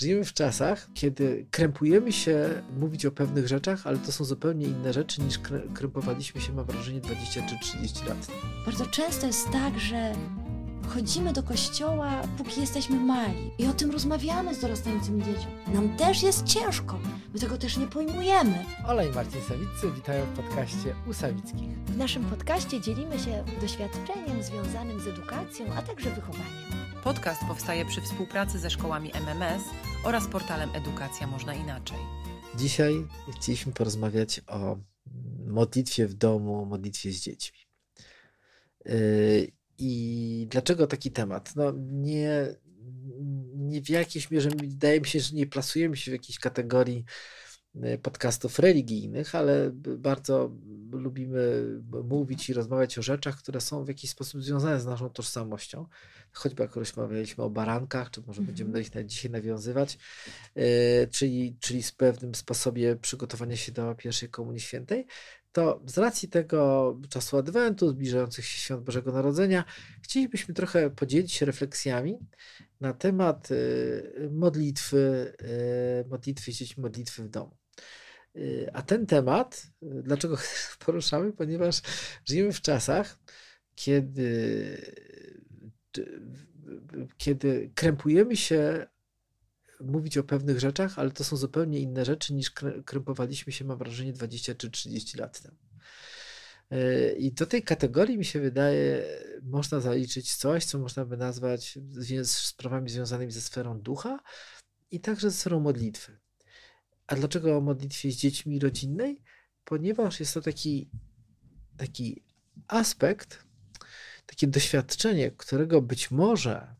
Żyjemy w czasach, kiedy krępujemy się mówić o pewnych rzeczach, ale to są zupełnie inne rzeczy niż krępowaliśmy się, mam wrażenie, 20 czy 30 lat. Bardzo często jest tak, że chodzimy do kościoła, póki jesteśmy mali i o tym rozmawiamy z dorastającymi dziećmi. Nam też jest ciężko, my tego też nie pojmujemy. Ola i Marcin Sawiccy witają w podcaście u Sawickich. W naszym podcaście dzielimy się doświadczeniem związanym z edukacją, a także wychowaniem. Podcast powstaje przy współpracy ze szkołami MMS oraz portalem Edukacja Można Inaczej. Dzisiaj chcieliśmy porozmawiać o modlitwie w domu, modlitwie z dziećmi. Yy, I dlaczego taki temat? No nie, nie w jakiejś mierze, wydaje mi się, że nie plasujemy się w jakiejś kategorii podcastów religijnych, ale bardzo lubimy mówić i rozmawiać o rzeczach, które są w jakiś sposób związane z naszą tożsamością. Choćby jak rozmawialiśmy o barankach, czy może będziemy do nich dzisiaj nawiązywać, e, czyli, czyli z pewnym sposobie przygotowania się do pierwszej Komunii Świętej, to z racji tego czasu Adwentu, zbliżających się świąt Bożego Narodzenia, chcielibyśmy trochę podzielić się refleksjami na temat e, modlitwy, e, modlitwy dzieci, modlitwy w domu. A ten temat, dlaczego poruszamy? Ponieważ żyjemy w czasach, kiedy kiedy krępujemy się mówić o pewnych rzeczach, ale to są zupełnie inne rzeczy niż krępowaliśmy się, mam wrażenie, 20 czy 30 lat temu. E, I do tej kategorii, mi się wydaje, można zaliczyć coś, co można by nazwać sprawami związanymi ze sferą ducha i także ze sferą modlitwy. A dlaczego o modlitwie z dziećmi rodzinnej? Ponieważ jest to taki, taki aspekt, takie doświadczenie, którego być może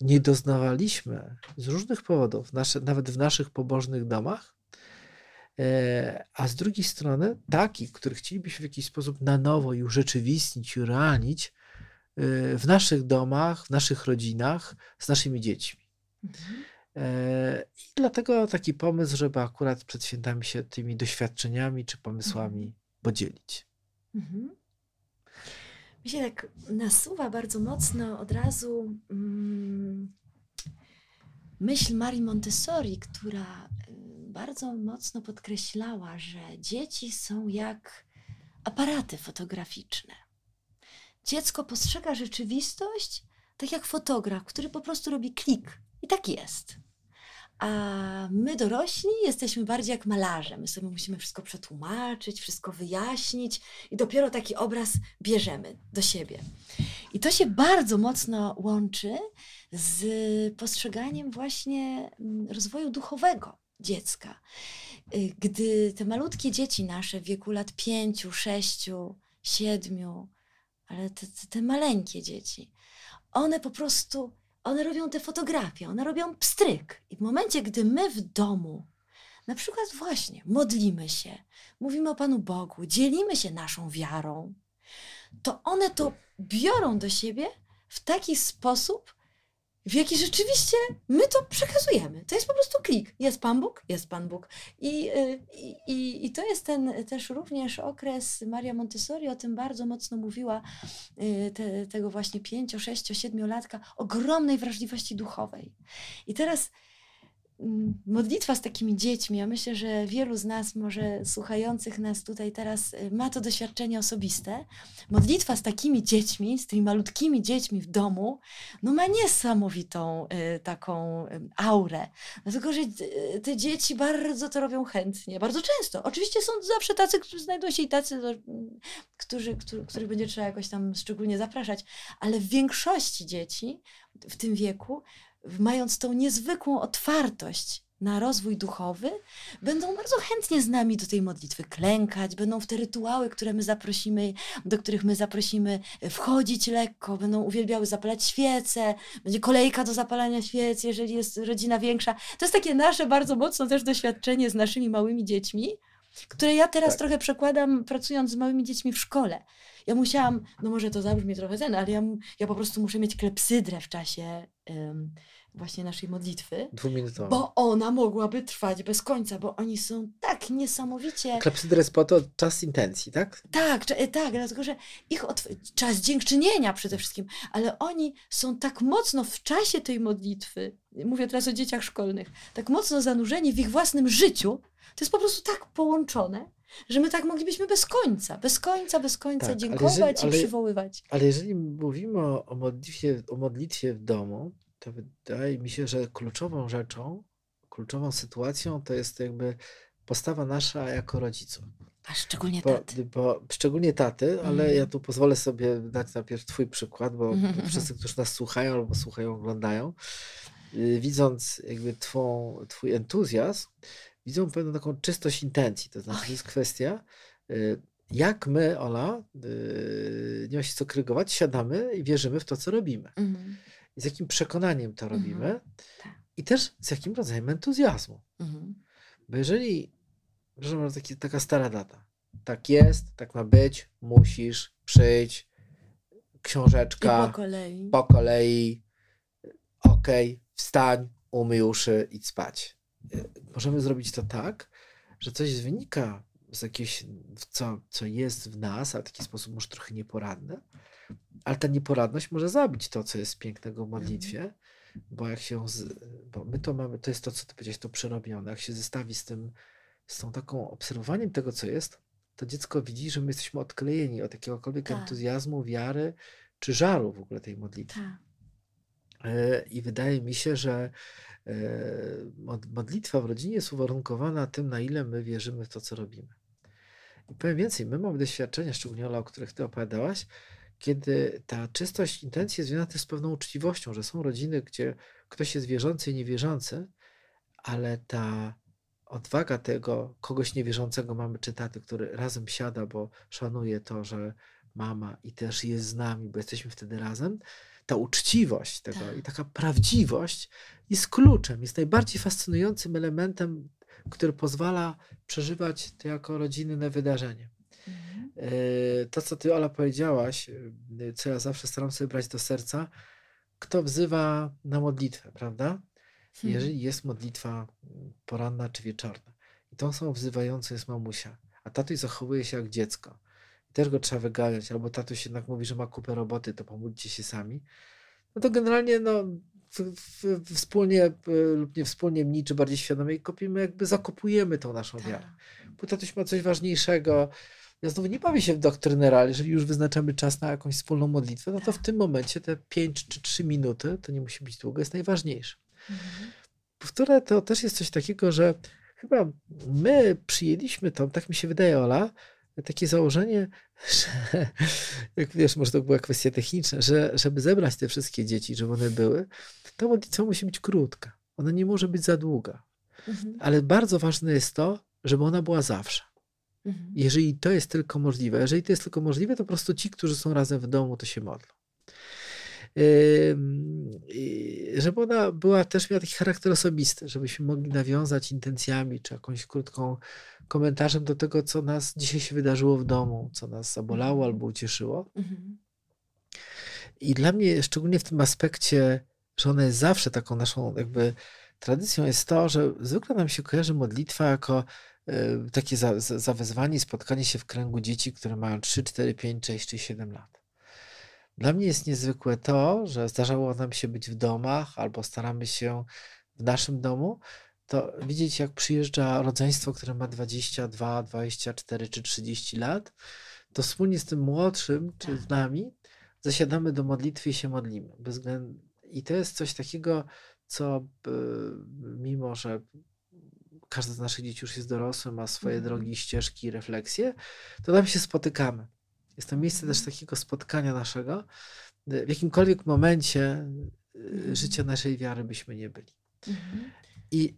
nie doznawaliśmy z różnych powodów, nasze, nawet w naszych pobożnych domach, e, a z drugiej strony taki, który chcielibyśmy w jakiś sposób na nowo i urzeczywistnić, i urealnić e, w naszych domach, w naszych rodzinach, z naszymi dziećmi. Mhm. E, I dlatego taki pomysł, żeby akurat przed świętami się tymi doświadczeniami czy pomysłami mhm. podzielić. Mhm mi się tak nasuwa bardzo mocno od razu mm, myśl Marii Montessori, która y, bardzo mocno podkreślała, że dzieci są jak aparaty fotograficzne. Dziecko postrzega rzeczywistość tak jak fotograf, który po prostu robi klik. I tak jest. A my dorośli jesteśmy bardziej jak malarze. My sobie musimy wszystko przetłumaczyć, wszystko wyjaśnić i dopiero taki obraz bierzemy do siebie. I to się bardzo mocno łączy z postrzeganiem właśnie mm, rozwoju duchowego dziecka. Y, gdy te malutkie dzieci nasze w wieku lat pięciu, sześciu, siedmiu, ale te, te maleńkie dzieci, one po prostu one robią te fotografie, one robią pstryk. I w momencie, gdy my w domu, na przykład właśnie modlimy się, mówimy o Panu Bogu, dzielimy się naszą wiarą, to one to biorą do siebie w taki sposób, w jaki rzeczywiście my to przekazujemy. To jest po prostu klik. Jest Pan Bóg, jest Pan Bóg. I, y, i, i to jest ten też również okres, Maria Montessori o tym bardzo mocno mówiła, y, te, tego właśnie pięcio, sześcio, siedmiolatka, ogromnej wrażliwości duchowej. I teraz modlitwa z takimi dziećmi, ja myślę, że wielu z nas, może słuchających nas tutaj teraz, y, ma to doświadczenie osobiste. Modlitwa z takimi dziećmi, z tymi malutkimi dziećmi w domu, no ma niesamowitą y, taką y, aurę. Dlatego, że y, te dzieci bardzo to robią chętnie, bardzo często. Oczywiście są zawsze tacy, którzy znajdą się i tacy, no, którzy, którzy, których będzie trzeba jakoś tam szczególnie zapraszać, ale w większości dzieci w tym wieku mając tą niezwykłą otwartość na rozwój duchowy, będą bardzo chętnie z nami do tej modlitwy klękać, będą w te rytuały, które my zaprosimy, do których my zaprosimy e, wchodzić lekko, będą uwielbiały zapalać świece, będzie kolejka do zapalania świec, jeżeli jest rodzina większa. To jest takie nasze bardzo mocno też doświadczenie z naszymi małymi dziećmi, które ja teraz tak. trochę przekładam pracując z małymi dziećmi w szkole. Ja musiałam, no może to zabrzmi trochę ten, ale ja, ja po prostu muszę mieć klepsydrę w czasie um, właśnie naszej modlitwy. Dwuminutowa. Bo ona mogłaby trwać bez końca, bo oni są tak niesamowicie... Klepsydra jest po to czas intencji, tak? Tak, e, tak, dlatego że ich czas dziękczynienia przede wszystkim, ale oni są tak mocno w czasie tej modlitwy, mówię teraz o dzieciach szkolnych, tak mocno zanurzeni w ich własnym życiu, to jest po prostu tak połączone, że my tak moglibyśmy bez końca, bez końca, bez końca Tak, ale dziękować jeżeli- i ale- przywoływać. Ale jeżeli mówimy o, o, modlitwie, o modlitwie w domu, to wydaje mi się, że kluczową rzeczą, kluczową sytuacją to jest jakby postawa nasza jako rodziców. A szczególnie Bo, taty. bo szczególnie taty, ale Mhm. ja tu pozwolę sobie dać najpierw Twój przykład, bo wszyscy, którzy nas słuchają albo słuchają, oglądają, y, widząc jakby twą, Twój entuzjazm, widzą pewną taką czystość intencji. To znaczy, to jest kwestia, y, jak my, Ola, y, nie ma się co krygować, siadamy i wierzymy w to, co robimy. Mhm. I z jakim przekonaniem to Mhm. robimy Tak. i też z jakim rodzajem entuzjazmu. Mhm. Bo jeżeli, proszę bardzo, taki, taka stara data, tak jest, tak ma być, musisz, przyjdź, I książeczka, po kolei. po kolei, okej, wstań, umyj uszy, idź spać. Y, Możemy zrobić to tak, że coś wynika z jakiegoś, co, co jest w nas, ale w taki sposób może trochę nieporadny, ale ta nieporadność może zabić to, co jest pięknego w modlitwie, bo jak się, z, bo my to mamy, to jest to, co ty powiedziałeś, to przerobione, jak się zestawi z tym, z tą taką obserwowaniem tego, co jest, to dziecko widzi, że my jesteśmy odklejeni od jakiegokolwiek Tak. entuzjazmu, wiary, czy żaru w ogóle tej modlitwy. Tak. E, I wydaje mi się, że e, mod- modlitwa w rodzinie jest uwarunkowana tym, na ile my wierzymy w to, co robimy. I powiem więcej, my mamy doświadczenia, szczególnie Ola, o których ty opowiadałaś, kiedy ta czystość intencji jest związana też z pewną uczciwością, że są rodziny, gdzie ktoś jest wierzący i niewierzący, ale ta odwaga tego kogoś niewierzącego mamy czy taty, który razem siada, bo szanuje to, że mama i też jest z nami, bo jesteśmy wtedy razem, ta uczciwość tego Tak. i taka prawdziwość jest kluczem, jest najbardziej fascynującym elementem, który pozwala przeżywać to jako rodzinne wydarzenie. Mhm. E, To, co ty, Ola, powiedziałaś, e, co ja zawsze staram sobie brać do serca, kto wzywa na modlitwę, prawda? Hmm. Jeżeli jest modlitwa poranna czy wieczorna i tą samą wzywającą jest mamusia, a tatuś zachowuje się jak dziecko i też go trzeba wyganiać, albo tatuś jednak mówi, że ma kupę roboty, to pomóżcie się sami, no to generalnie no, w, w, wspólnie e, lub nie wspólnie, mniej czy bardziej świadomie kopimy, jakby zakopujemy tą naszą wiarę Tak. bo tatuś ma coś ważniejszego. Ja znowu nie bawię się w doktrynera, ale jeżeli już wyznaczamy czas na jakąś wspólną modlitwę, no to w tym momencie te 5 czy 3 minuty, to nie musi być długo, jest najważniejsze. Mhm. Powtórę, to też jest coś takiego, że chyba my przyjęliśmy to, tak mi się wydaje, Ola, takie założenie, że jak wiesz, może to była kwestia techniczna, że żeby zebrać te wszystkie dzieci, żeby one były, to modlitwa musi być krótka. Ona nie może być za długa. Mhm. Ale bardzo ważne jest to, żeby ona była zawsze. Mhm. Jeżeli to jest tylko możliwe, jeżeli to jest tylko możliwe, to po prostu ci, którzy są razem w domu, to się modlą. I Żeby ona była też miała taki charakter osobisty, żebyśmy mogli nawiązać intencjami czy jakąś krótką komentarzem do tego, co nas dzisiaj się wydarzyło w domu, co nas zabolało Mhm. albo ucieszyło. Mhm. I dla mnie, szczególnie w tym aspekcie, że ona jest zawsze taką naszą jakby tradycją, jest to, że zwykle nam się kojarzy modlitwa jako takie za, za, zawezwanie i spotkanie się w kręgu dzieci, które mają 3, 4, 5, 6 czy 7 lat. Dla mnie jest niezwykłe to, że zdarzało nam się być w domach albo staramy się w naszym domu, to widzieć, jak przyjeżdża rodzeństwo, które ma 22, 24 czy 30 lat, to wspólnie z tym młodszym czy z Tak. nami zasiadamy do modlitwy i się modlimy. I to jest coś takiego, co y, mimo, że każdy z naszych dzieci już jest dorosły, ma swoje Mhm. drogi, ścieżki, refleksje, to tam się spotykamy. Jest to miejsce też Mhm. takiego spotkania naszego, w jakimkolwiek momencie y, Mhm. życia naszej wiary byśmy nie byli. Mhm. I,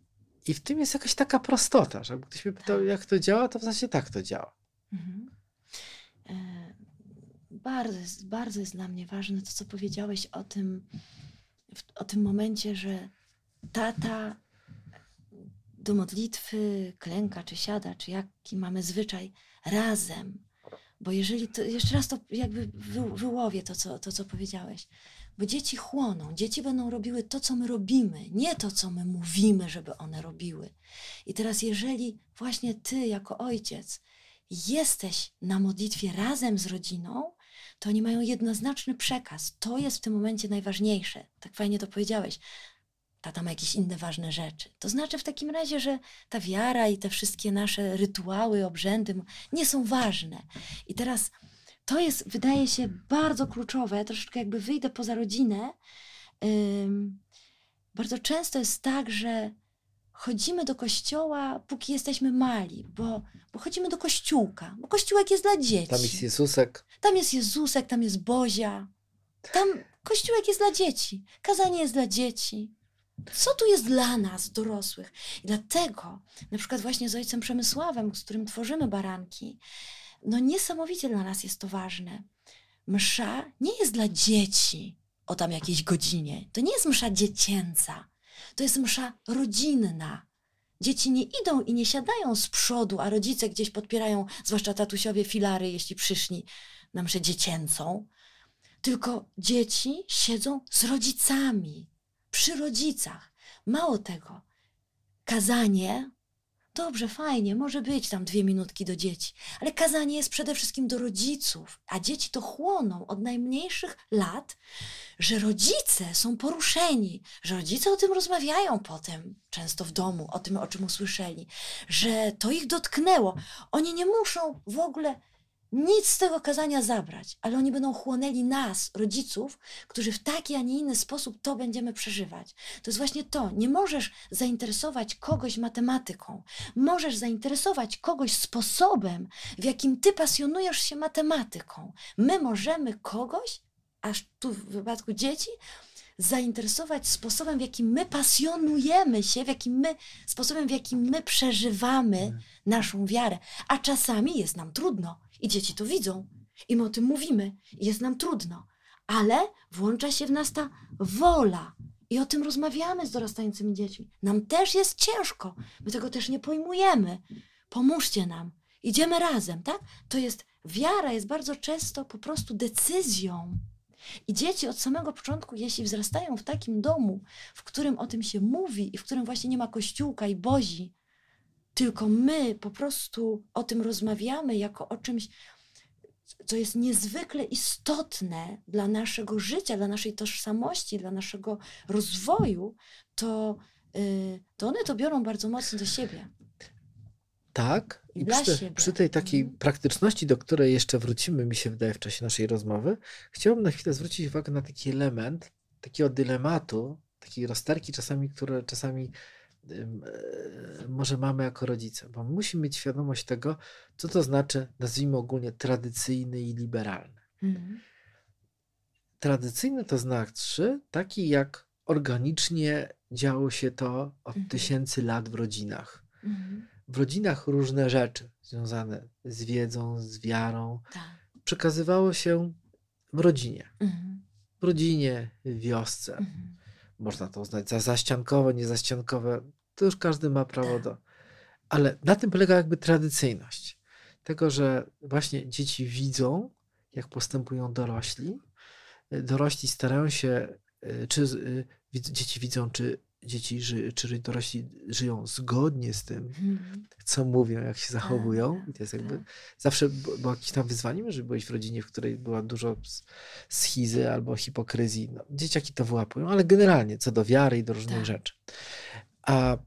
I w tym jest jakaś taka prostota, że ktoś mnie pytał, Tak. jak to działa, to w zasadzie tak to działa. Mhm. E, Bardzo jest, bardzo jest dla mnie ważne to, co powiedziałeś o tym, o tym momencie, że tata do modlitwy klęka, czy siada, czy jaki mamy zwyczaj razem. Bo jeżeli to, jeszcze raz to jakby wy, wyłowię to co, to, co powiedziałeś. Bo dzieci chłoną, dzieci będą robiły to, co my robimy, nie to, co my mówimy, żeby one robiły. I teraz, jeżeli właśnie ty, jako ojciec, jesteś na modlitwie razem z rodziną, to oni mają jednoznaczny przekaz. To jest w tym momencie najważniejsze. Tak fajnie to powiedziałeś. Tata ma jakieś inne ważne rzeczy. To znaczy w takim razie, że ta wiara i te wszystkie nasze rytuały, obrzędy nie są ważne. I teraz to jest, wydaje się, bardzo kluczowe. Ja troszeczkę jakby wyjdę poza rodzinę. bardzo często jest tak, że chodzimy do kościoła, póki jesteśmy mali, bo, bo chodzimy do kościółka, bo kościółek jest dla dzieci. Tam jest Jezusek. Tam jest Jezusek, tam jest Bozia. Tam kościółek jest dla dzieci, kazanie jest dla dzieci. Co tu jest dla nas, dorosłych? I dlatego, na przykład właśnie z ojcem Przemysławem, z którym tworzymy baranki, no niesamowicie dla nas jest to ważne. Msza nie jest dla dzieci o tam jakiejś godzinie. To nie jest msza dziecięca. To jest msza rodzinna. Dzieci nie idą i nie siadają z przodu, a rodzice gdzieś podpierają, zwłaszcza tatusiowie, filary, jeśli przyszli na mszę dziecięcą. Tylko dzieci siedzą z rodzicami, przy rodzicach. Mało tego, kazanie Dobrze, fajnie, może być tam dwie minutki do dzieci, ale kazanie jest przede wszystkim do rodziców, a dzieci to chłoną od najmniejszych lat, że rodzice są poruszeni, że rodzice o tym rozmawiają potem, często w domu, o tym, o czym usłyszeli, że to ich dotknęło. Oni nie muszą w ogóle nic z tego kazania zabrać, ale oni będą chłonęli nas, rodziców, którzy w taki, a nie inny sposób to będziemy przeżywać. To jest właśnie to. Nie możesz zainteresować kogoś matematyką. Możesz zainteresować kogoś sposobem, w jakim ty pasjonujesz się matematyką. My możemy kogoś, aż tu w wypadku dzieci, zainteresować sposobem, w jakim my pasjonujemy się, w jakim my, sposobem, w jakim my przeżywamy mhm. naszą wiarę. A czasami jest nam trudno i dzieci to widzą. I my o tym mówimy. I jest nam trudno. Ale włącza się w nas ta wola. I o tym rozmawiamy z dorastającymi dziećmi. Nam też jest ciężko. My tego też nie pojmujemy. Pomóżcie nam. Idziemy razem, tak? To jest, wiara jest bardzo często po prostu decyzją. I dzieci od samego początku, jeśli wzrastają w takim domu, w którym o tym się mówi i w którym właśnie nie ma kościółka i bozi, tylko my po prostu o tym rozmawiamy jako o czymś, co jest niezwykle istotne dla naszego życia, dla naszej tożsamości, dla naszego rozwoju, to, yy, to one to biorą bardzo mocno do siebie. Tak, i przy, przy, tej takiej mhm. praktyczności, do której jeszcze wrócimy, mi się wydaje, w czasie naszej rozmowy, chciałbym na chwilę zwrócić uwagę na taki element takiego dylematu, takiej rozterki czasami, które czasami może mamy jako rodzice, bo musimy mieć świadomość tego, co to znaczy, nazwijmy ogólnie, tradycyjny i liberalny. Mhm. Tradycyjny to znaczy taki, jak organicznie działo się to od mhm. tysięcy lat w rodzinach. Mhm. W rodzinach różne rzeczy związane z wiedzą, z wiarą tak. przekazywało się w rodzinie. Mhm. W rodzinie, w wiosce. Mhm można to uznać za zaściankowe, niezaściankowe, to już każdy ma prawo do. Ale na tym polega jakby tradycyjność. Tego, że właśnie dzieci widzą, jak postępują dorośli. Dorośli starają się, y, czy y, dzieci widzą, czy dzieci, ży, czy dorośli żyją zgodnie z tym, hmm. co mówią, jak się zachowują. Tak, I to jest jakby tak. zawsze było jakieś tam wyzwaniem, że byłeś w rodzinie, w której była dużo schizy albo hipokryzji. No, dzieciaki to wyłapują, ale generalnie co do wiary i do różnych tak. rzeczy. A,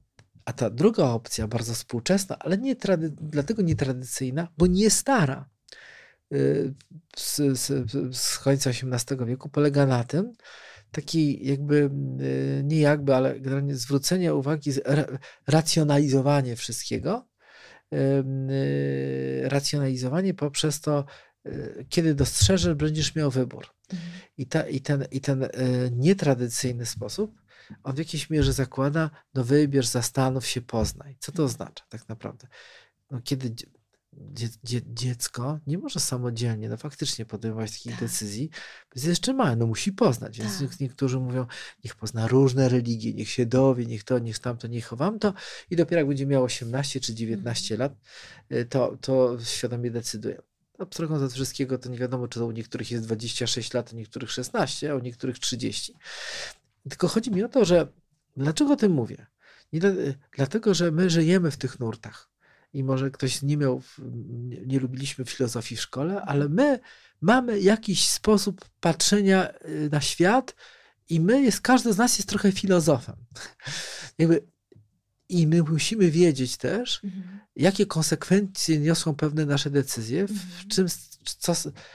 a ta druga opcja, bardzo współczesna, ale nie trady, dlatego nietradycyjna, bo nie stara, y, z, z, z końca XVIII wieku, polega na tym, taki jakby, y, nie jakby, ale generalnie zwrócenie uwagi, racjonalizowanie wszystkiego, y, racjonalizowanie poprzez to, kiedy dostrzeżesz, będziesz miał wybór. Mhm. I, ta, i, ten, I ten nietradycyjny sposób on w jakiejś mierze zakłada, no wybierz, zastanów się, poznaj. Co to oznacza tak naprawdę? No, kiedy dzie, dzie, dziecko nie może samodzielnie, no faktycznie podejmować takich tak. decyzji, jest jeszcze małe, no musi poznać. Więc tak. niektórzy mówią, niech pozna różne religie, niech się dowie, niech to, niech tamto, niech chowam to i dopiero jak będzie miał 18 czy 19 mhm. lat, y, to, to świadomie decyduje. Abstrahując od wszystkiego, to nie wiadomo, czy to u niektórych jest 26 lat, u niektórych 16, a u niektórych 30. Tylko chodzi mi o to, że dlaczego o tym mówię? Nie, dlatego, że my żyjemy w tych nurtach. I może ktoś nie miał, nie, lubiliśmy filozofii w szkole, ale my mamy jakiś sposób patrzenia y, na świat i my jest, każdy z nas jest trochę filozofem. Jakby i my musimy wiedzieć też, mhm. jakie konsekwencje niosą pewne nasze decyzje, w, mhm. czym, co,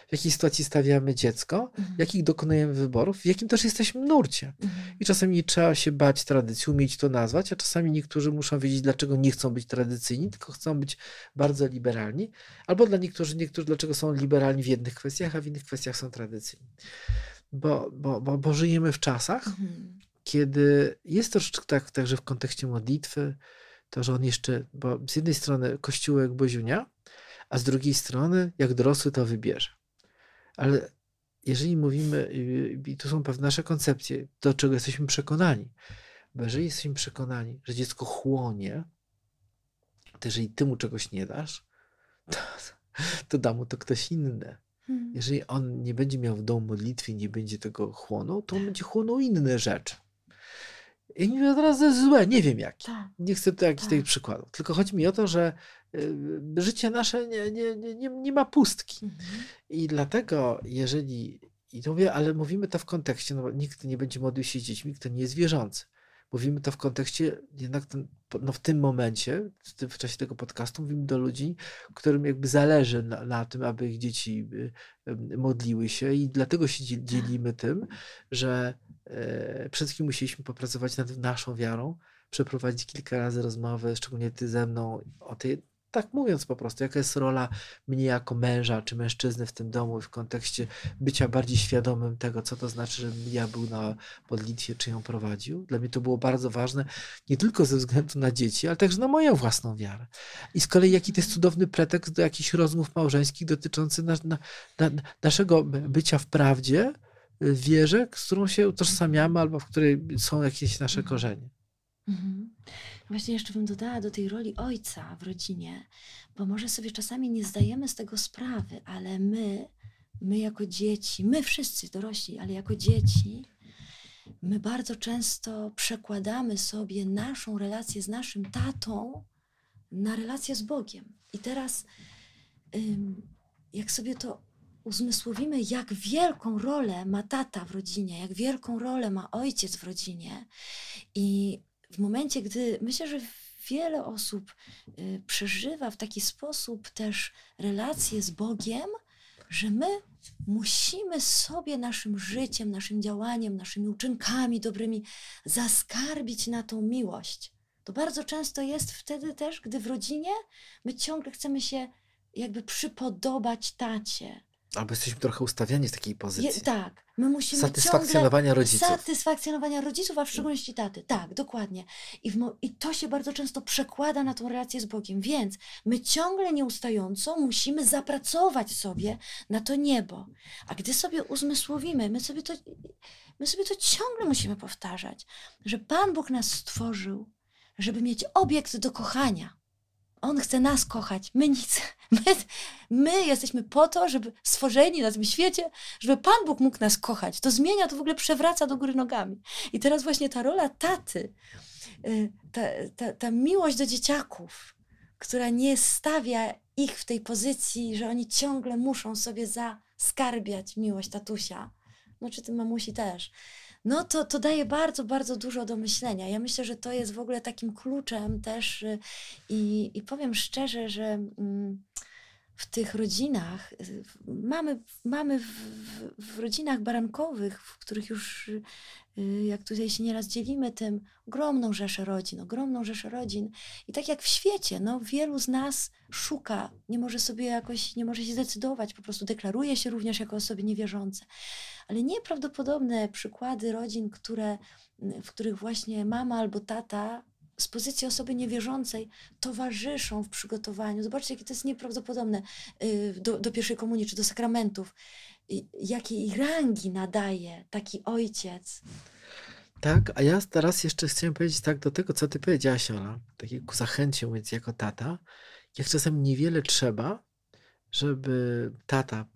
w jakiej sytuacji stawiamy dziecko, mhm. jakich dokonujemy wyborów, w jakim też jesteśmy nurcie. Mhm. I czasami trzeba się bać tradycji, umieć to nazwać, a czasami niektórzy muszą wiedzieć, dlaczego nie chcą być tradycyjni, tylko chcą być bardzo liberalni, albo dla niektórych, niektórzy dlaczego są liberalni w jednych kwestiach, a w innych kwestiach są tradycyjni. Bo, bo, bo, bo żyjemy w czasach, mhm kiedy jest troszeczkę tak, także w kontekście modlitwy, to, że on jeszcze, bo z jednej strony kościółek Boziunia, a z drugiej strony, jak dorosły to wybierze. Ale jeżeli mówimy, i tu są pewne nasze koncepcje, do czego jesteśmy przekonani, bo jeżeli jesteśmy przekonani, że dziecko chłonie, to jeżeli ty mu czegoś nie dasz, to, to da mu to ktoś inny. Hmm. Jeżeli on nie będzie miał w domu modlitwy i nie będzie tego chłonął, to on będzie chłonął inne rzeczy. I nie teraz jest złe, nie wiem jakie. Tak. Nie chcę tu jakichś tak. tych przykładów. Tylko chodzi mi o to, że y, życie nasze nie, nie, nie, nie ma pustki. Mhm. I dlatego, jeżeli, i to mówię, ale mówimy to w kontekście, no nikt nie będzie modlił się z dziećmi, kto nie jest wierzący. Mówimy to w kontekście, jednak ten, no w tym momencie, w, tym, w, czasie tego podcastu, mówimy do ludzi, którym jakby zależy na, na tym, aby ich dzieci y, modliły się i dlatego się dzielimy tym, że e, przede wszystkim musieliśmy popracować nad naszą wiarą, przeprowadzić kilka razy rozmowy, szczególnie ty ze mną, o tej tak mówiąc po prostu, jaka jest rola mnie jako męża czy mężczyzny w tym domu w kontekście bycia bardziej świadomym tego, co to znaczy, że ja był na modlitwie, czy ją prowadził. Dla mnie to było bardzo ważne, nie tylko ze względu na dzieci, ale także na moją własną wiarę. I z kolei jaki to jest cudowny pretekst do jakichś rozmów małżeńskich dotyczących na, na, na, naszego bycia w prawdzie, w wierze, z którą się utożsamiamy albo w której są jakieś nasze korzenie. Mhm. Właśnie jeszcze bym dodała do tej roli ojca w rodzinie, bo może sobie czasami nie zdajemy z tego sprawy, ale my, my jako dzieci, my wszyscy dorośli, ale jako dzieci, my bardzo często przekładamy sobie naszą relację z naszym tatą na relację z Bogiem. I teraz, jak sobie to uzmysłowimy, jak wielką rolę ma tata w rodzinie, jak wielką rolę ma ojciec w rodzinie i w momencie, gdy myślę, że wiele osób y, przeżywa w taki sposób też relacje z Bogiem, że my musimy sobie naszym życiem, naszym działaniem, naszymi uczynkami dobrymi zaskarbić na tą miłość. To bardzo często jest wtedy też, gdy w rodzinie my ciągle chcemy się jakby przypodobać tacie, Albo jesteśmy trochę ustawiani z takiej pozycji. Je, tak. My musimy Satysfakcjonowania rodziców. Satysfakcjonowania rodziców, a w szczególności taty. Tak, dokładnie. I, w, I to się bardzo często przekłada na tą relację z Bogiem. Więc my ciągle nieustająco musimy zapracować sobie na to niebo. A gdy sobie uzmysłowimy, my sobie to, my sobie to ciągle musimy powtarzać, że Pan Bóg nas stworzył, żeby mieć obiekt do kochania. On chce nas kochać. My nic. My, my jesteśmy po to, żeby stworzeni na tym świecie, żeby Pan Bóg mógł nas kochać. To zmienia, to w ogóle przewraca do góry nogami. I teraz właśnie ta rola taty, y, ta, ta, ta miłość do dzieciaków, która nie stawia ich w tej pozycji, że oni ciągle muszą sobie zaskarbiać miłość tatusia. No czy ty mamusi też no to, to daje bardzo, bardzo dużo do myślenia. Ja myślę, że to jest w ogóle takim kluczem też y, i, i powiem szczerze, że mm, w tych rodzinach, y, mamy, mamy w, w, rodzinach barankowych, w których już, y, jak tutaj się nieraz dzielimy tym, ogromną rzeszę rodzin, ogromną rzeszę rodzin. I tak jak w świecie, no, wielu z nas szuka, nie może sobie jakoś, nie może się zdecydować, po prostu deklaruje się również jako osoby niewierzące ale nieprawdopodobne przykłady rodzin, które, w których właśnie mama albo tata z pozycji osoby niewierzącej towarzyszą w przygotowaniu. Zobaczcie, jakie to jest nieprawdopodobne y, do, do pierwszej komunii czy do sakramentów. Jakiej rangi nadaje taki ojciec. Tak, a ja teraz jeszcze chciałem powiedzieć tak do tego, co ty powiedziałaś, Ola, takiej ku zachęcie, mówiąc jako tata, jak czasem niewiele trzeba, żeby tata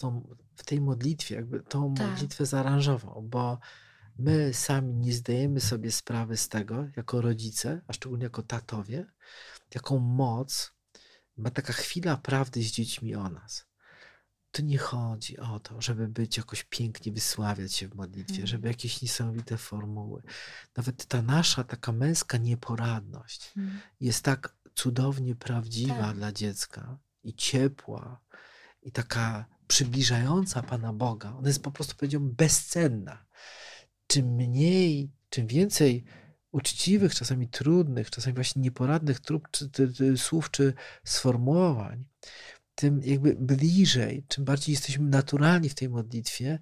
tą, w tej modlitwie, jakby tą Tak. modlitwę zaaranżował, bo my sami nie zdajemy sobie sprawy z tego, jako rodzice, a szczególnie jako tatowie, jaką moc ma taka chwila prawdy z dziećmi o nas. To nie chodzi o to, żeby być jakoś pięknie, wysławiać się w modlitwie, Mhm. żeby jakieś niesamowite formuły. Nawet ta nasza taka męska nieporadność Mm. jest tak cudownie prawdziwa Tak. dla dziecka i ciepła i taka przybliżająca Pana Boga. Ona jest po prostu, powiedziałbym, bezcenna. Czym mniej, czym więcej uczciwych, czasami trudnych, czasami właśnie nieporadnych trub, czy, ty, ty, słów czy sformułowań, tym jakby bliżej, czym bardziej jesteśmy naturalni w tej modlitwie,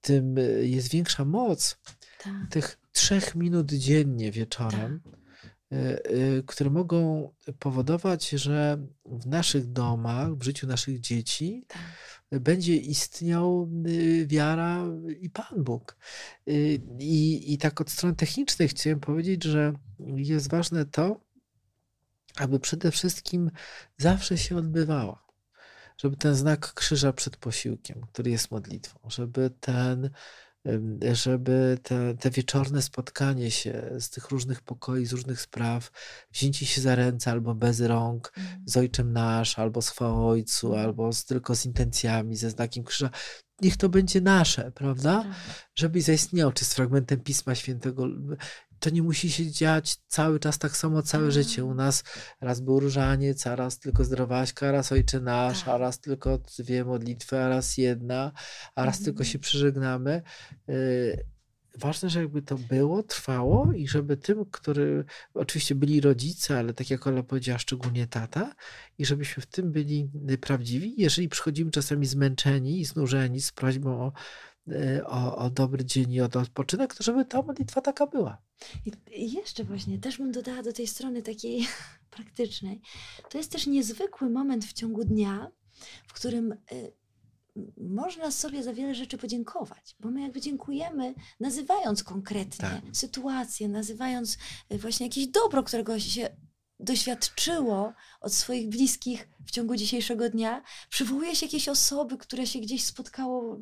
tym y, jest większa moc Tak. tych trzech minut dziennie wieczorem, y, y, które mogą powodować, że w naszych domach, w życiu naszych dzieci Tak. Będzie istniał y, wiara i Pan Bóg. Y, I, I tak od strony technicznej chciałem powiedzieć, że jest ważne to, aby przede wszystkim zawsze się odbywała. Żeby ten znak krzyża przed posiłkiem, który jest modlitwą, żeby ten, żeby te, te wieczorne spotkanie się z tych różnych pokoi, z różnych spraw, wzięcie się za ręce albo bez rąk, Mm. z Ojczem Nasz, albo z chwałą Ojcu, Mhm. albo z, tylko z intencjami, ze znakiem krzyża. Niech to będzie nasze, prawda? Prawda. Żeby zaistniał, czy z fragmentem Pisma Świętego. To nie musi się dziać cały czas tak samo, całe A. życie. U nas raz był różaniec, a raz tylko zdrowaśka, a raz Ojcze Nasz, a Tak. raz tylko dwie modlitwy, a raz jedna, a raz tylko Mhm. się przyżegnamy. Y, Ważne, żeby to było, trwało i żeby tym, który oczywiście byli rodzice, ale tak jak Ola powiedziała, szczególnie tata, i żebyśmy w tym byli prawdziwi. Jeżeli przychodzimy czasami zmęczeni i znużeni z prośbą o, o, o dobry dzień i o odpoczynek, to żeby ta modlitwa taka była. I jeszcze właśnie, też bym dodała do tej strony takiej praktycznej. To jest też niezwykły moment w ciągu dnia, w którym y, można sobie za wiele rzeczy podziękować, bo my jakby dziękujemy, nazywając konkretnie Tak. sytuację, nazywając y, właśnie jakieś dobro, którego się doświadczyło od swoich bliskich w ciągu dzisiejszego dnia, przywołuje się jakieś osoby, które się gdzieś spotkało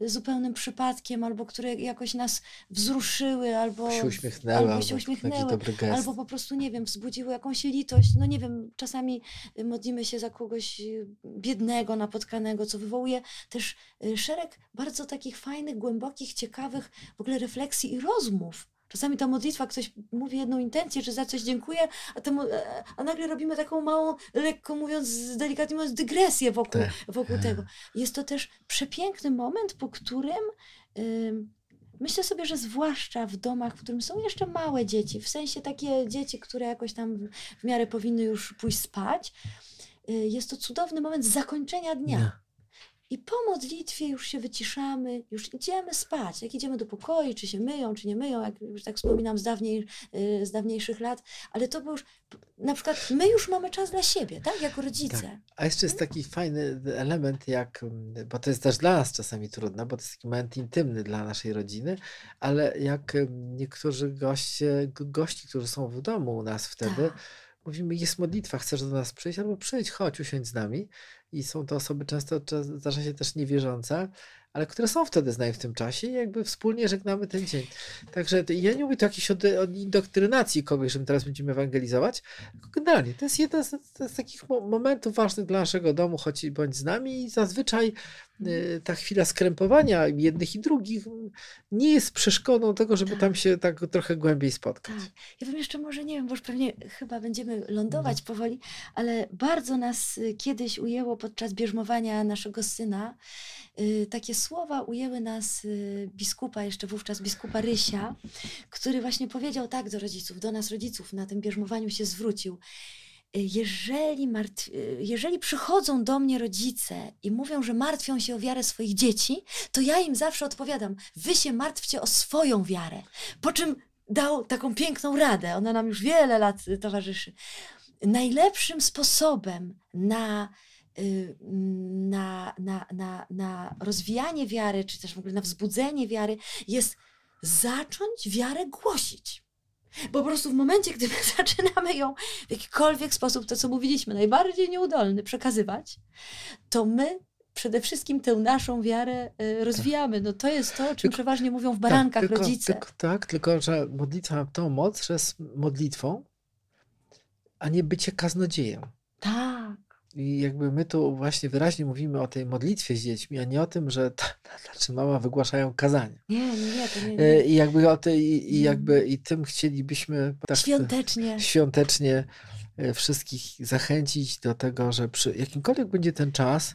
y, zupełnym przypadkiem, albo które jakoś nas wzruszyły, albo Się uśmiechnęły, albo się uśmiechnęły, albo po prostu, nie wiem, wzbudziły jakąś litość. No nie wiem, czasami y, modlimy się za kogoś y, biednego, napotkanego, co wywołuje też y, szereg bardzo takich fajnych, głębokich, ciekawych w ogóle refleksji i rozmów. Czasami ta modlitwa, ktoś mówi jedną intencję, czy za coś dziękuję, a, temu, e, a nagle robimy taką małą, lekko mówiąc, delikatnie mówiąc, dygresję wokół, Tak. wokół tego. Jest to też przepiękny moment, po którym ym, myślę sobie, że zwłaszcza w domach, w którym są jeszcze małe dzieci, w sensie takie dzieci, które jakoś tam w, miarę powinny już pójść spać, y, jest to cudowny moment zakończenia dnia. I po modlitwie już się wyciszamy, już idziemy spać. Jak idziemy do pokoju, czy się myją, czy nie myją, jak już tak wspominam z, dawniej, y, z dawniejszych lat, ale to było już, na przykład my już mamy czas dla siebie, tak, jako rodzice. A jeszcze jest taki fajny element, jak, mm, bo to jest też dla nas czasami trudne, bo to jest taki moment intymny dla naszej rodziny, ale jak mm, niektórzy goście, gości, którzy są w domu u nas wtedy, Tak. mówimy, jest modlitwa, chcesz do nas przyjść, albo przyjdź, chodź, usiądź z nami. I są to osoby często, zdarza się też niewierzące, ale które są wtedy z nami w tym czasie i jakby wspólnie żegnamy ten dzień. Także ja nie mówię tu jakiejś od, od indoktrynacji kogoś, że my teraz będziemy ewangelizować, tylko generalnie to jest jeden z, z takich mo- momentów ważnych dla naszego domu, choć bądź z nami i zazwyczaj ta chwila skrępowania jednych i drugich nie jest przeszkodą tego, żeby Tak. tam się tak trochę głębiej spotkać. Tak. Ja bym jeszcze może, nie wiem, bo już pewnie chyba będziemy lądować No. powoli, ale bardzo nas y, kiedyś ujęło podczas bierzmowania naszego syna. y, Takie słowa ujęły nas y, biskupa, jeszcze wówczas biskupa Rysia, który właśnie powiedział tak do rodziców, do nas rodziców na tym bierzmowaniu się zwrócił. Jeżeli, martw... y, jeżeli przychodzą do mnie rodzice i mówią, że martwią się o wiarę swoich dzieci, to ja im zawsze odpowiadam: Wy się martwcie o swoją wiarę. Po czym dał taką piękną radę, ona nam już wiele lat towarzyszy. Najlepszym sposobem na, y, na, na, na, na rozwijanie wiary, czy też w ogóle na wzbudzenie wiary, jest zacząć wiarę głosić. Bo po prostu w momencie, gdy my zaczynamy ją w jakikolwiek sposób, to co mówiliśmy, najbardziej nieudolny, przekazywać, to my przede wszystkim tę naszą wiarę y, rozwijamy. No to jest to, o czym Tylko- przeważnie mówią w barankach tak, tylko, rodzice. Tylko, tak, tylko że modlitwa ma tą moc, że jest modlitwą, a nie bycie kaznodziejem. Tak. I jakby my tu właśnie wyraźnie mówimy o tej modlitwie z dziećmi, a nie o tym, że ta, ta, czy mama wygłaszają kazania. Nie, nie, nie, to nie, E, nie. I jakby o tej, i, i Mm. jakby i tym chcielibyśmy tak Świątecznie. świątecznie e, wszystkich zachęcić do tego, że przy jakimkolwiek będzie ten czas,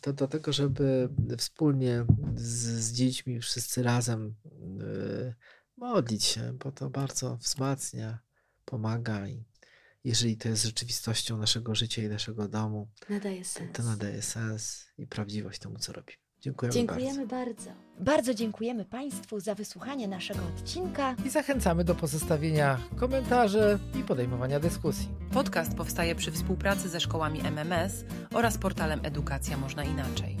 to do tego, żeby wspólnie z, z dziećmi wszyscy razem e, modlić się, bo to bardzo wzmacnia, pomaga i jeżeli to jest rzeczywistością naszego życia i naszego domu, Nadaje sens. to nadaje sens i prawdziwość temu, co robimy. Dziękujemy, Dziękujemy bardzo. Bardzo dziękujemy Państwu za wysłuchanie naszego odcinka. bardzo. I zachęcamy do pozostawienia komentarzy i podejmowania dyskusji. Podcast powstaje przy współpracy ze szkołami MMS oraz portalem Edukacja Można Inaczej.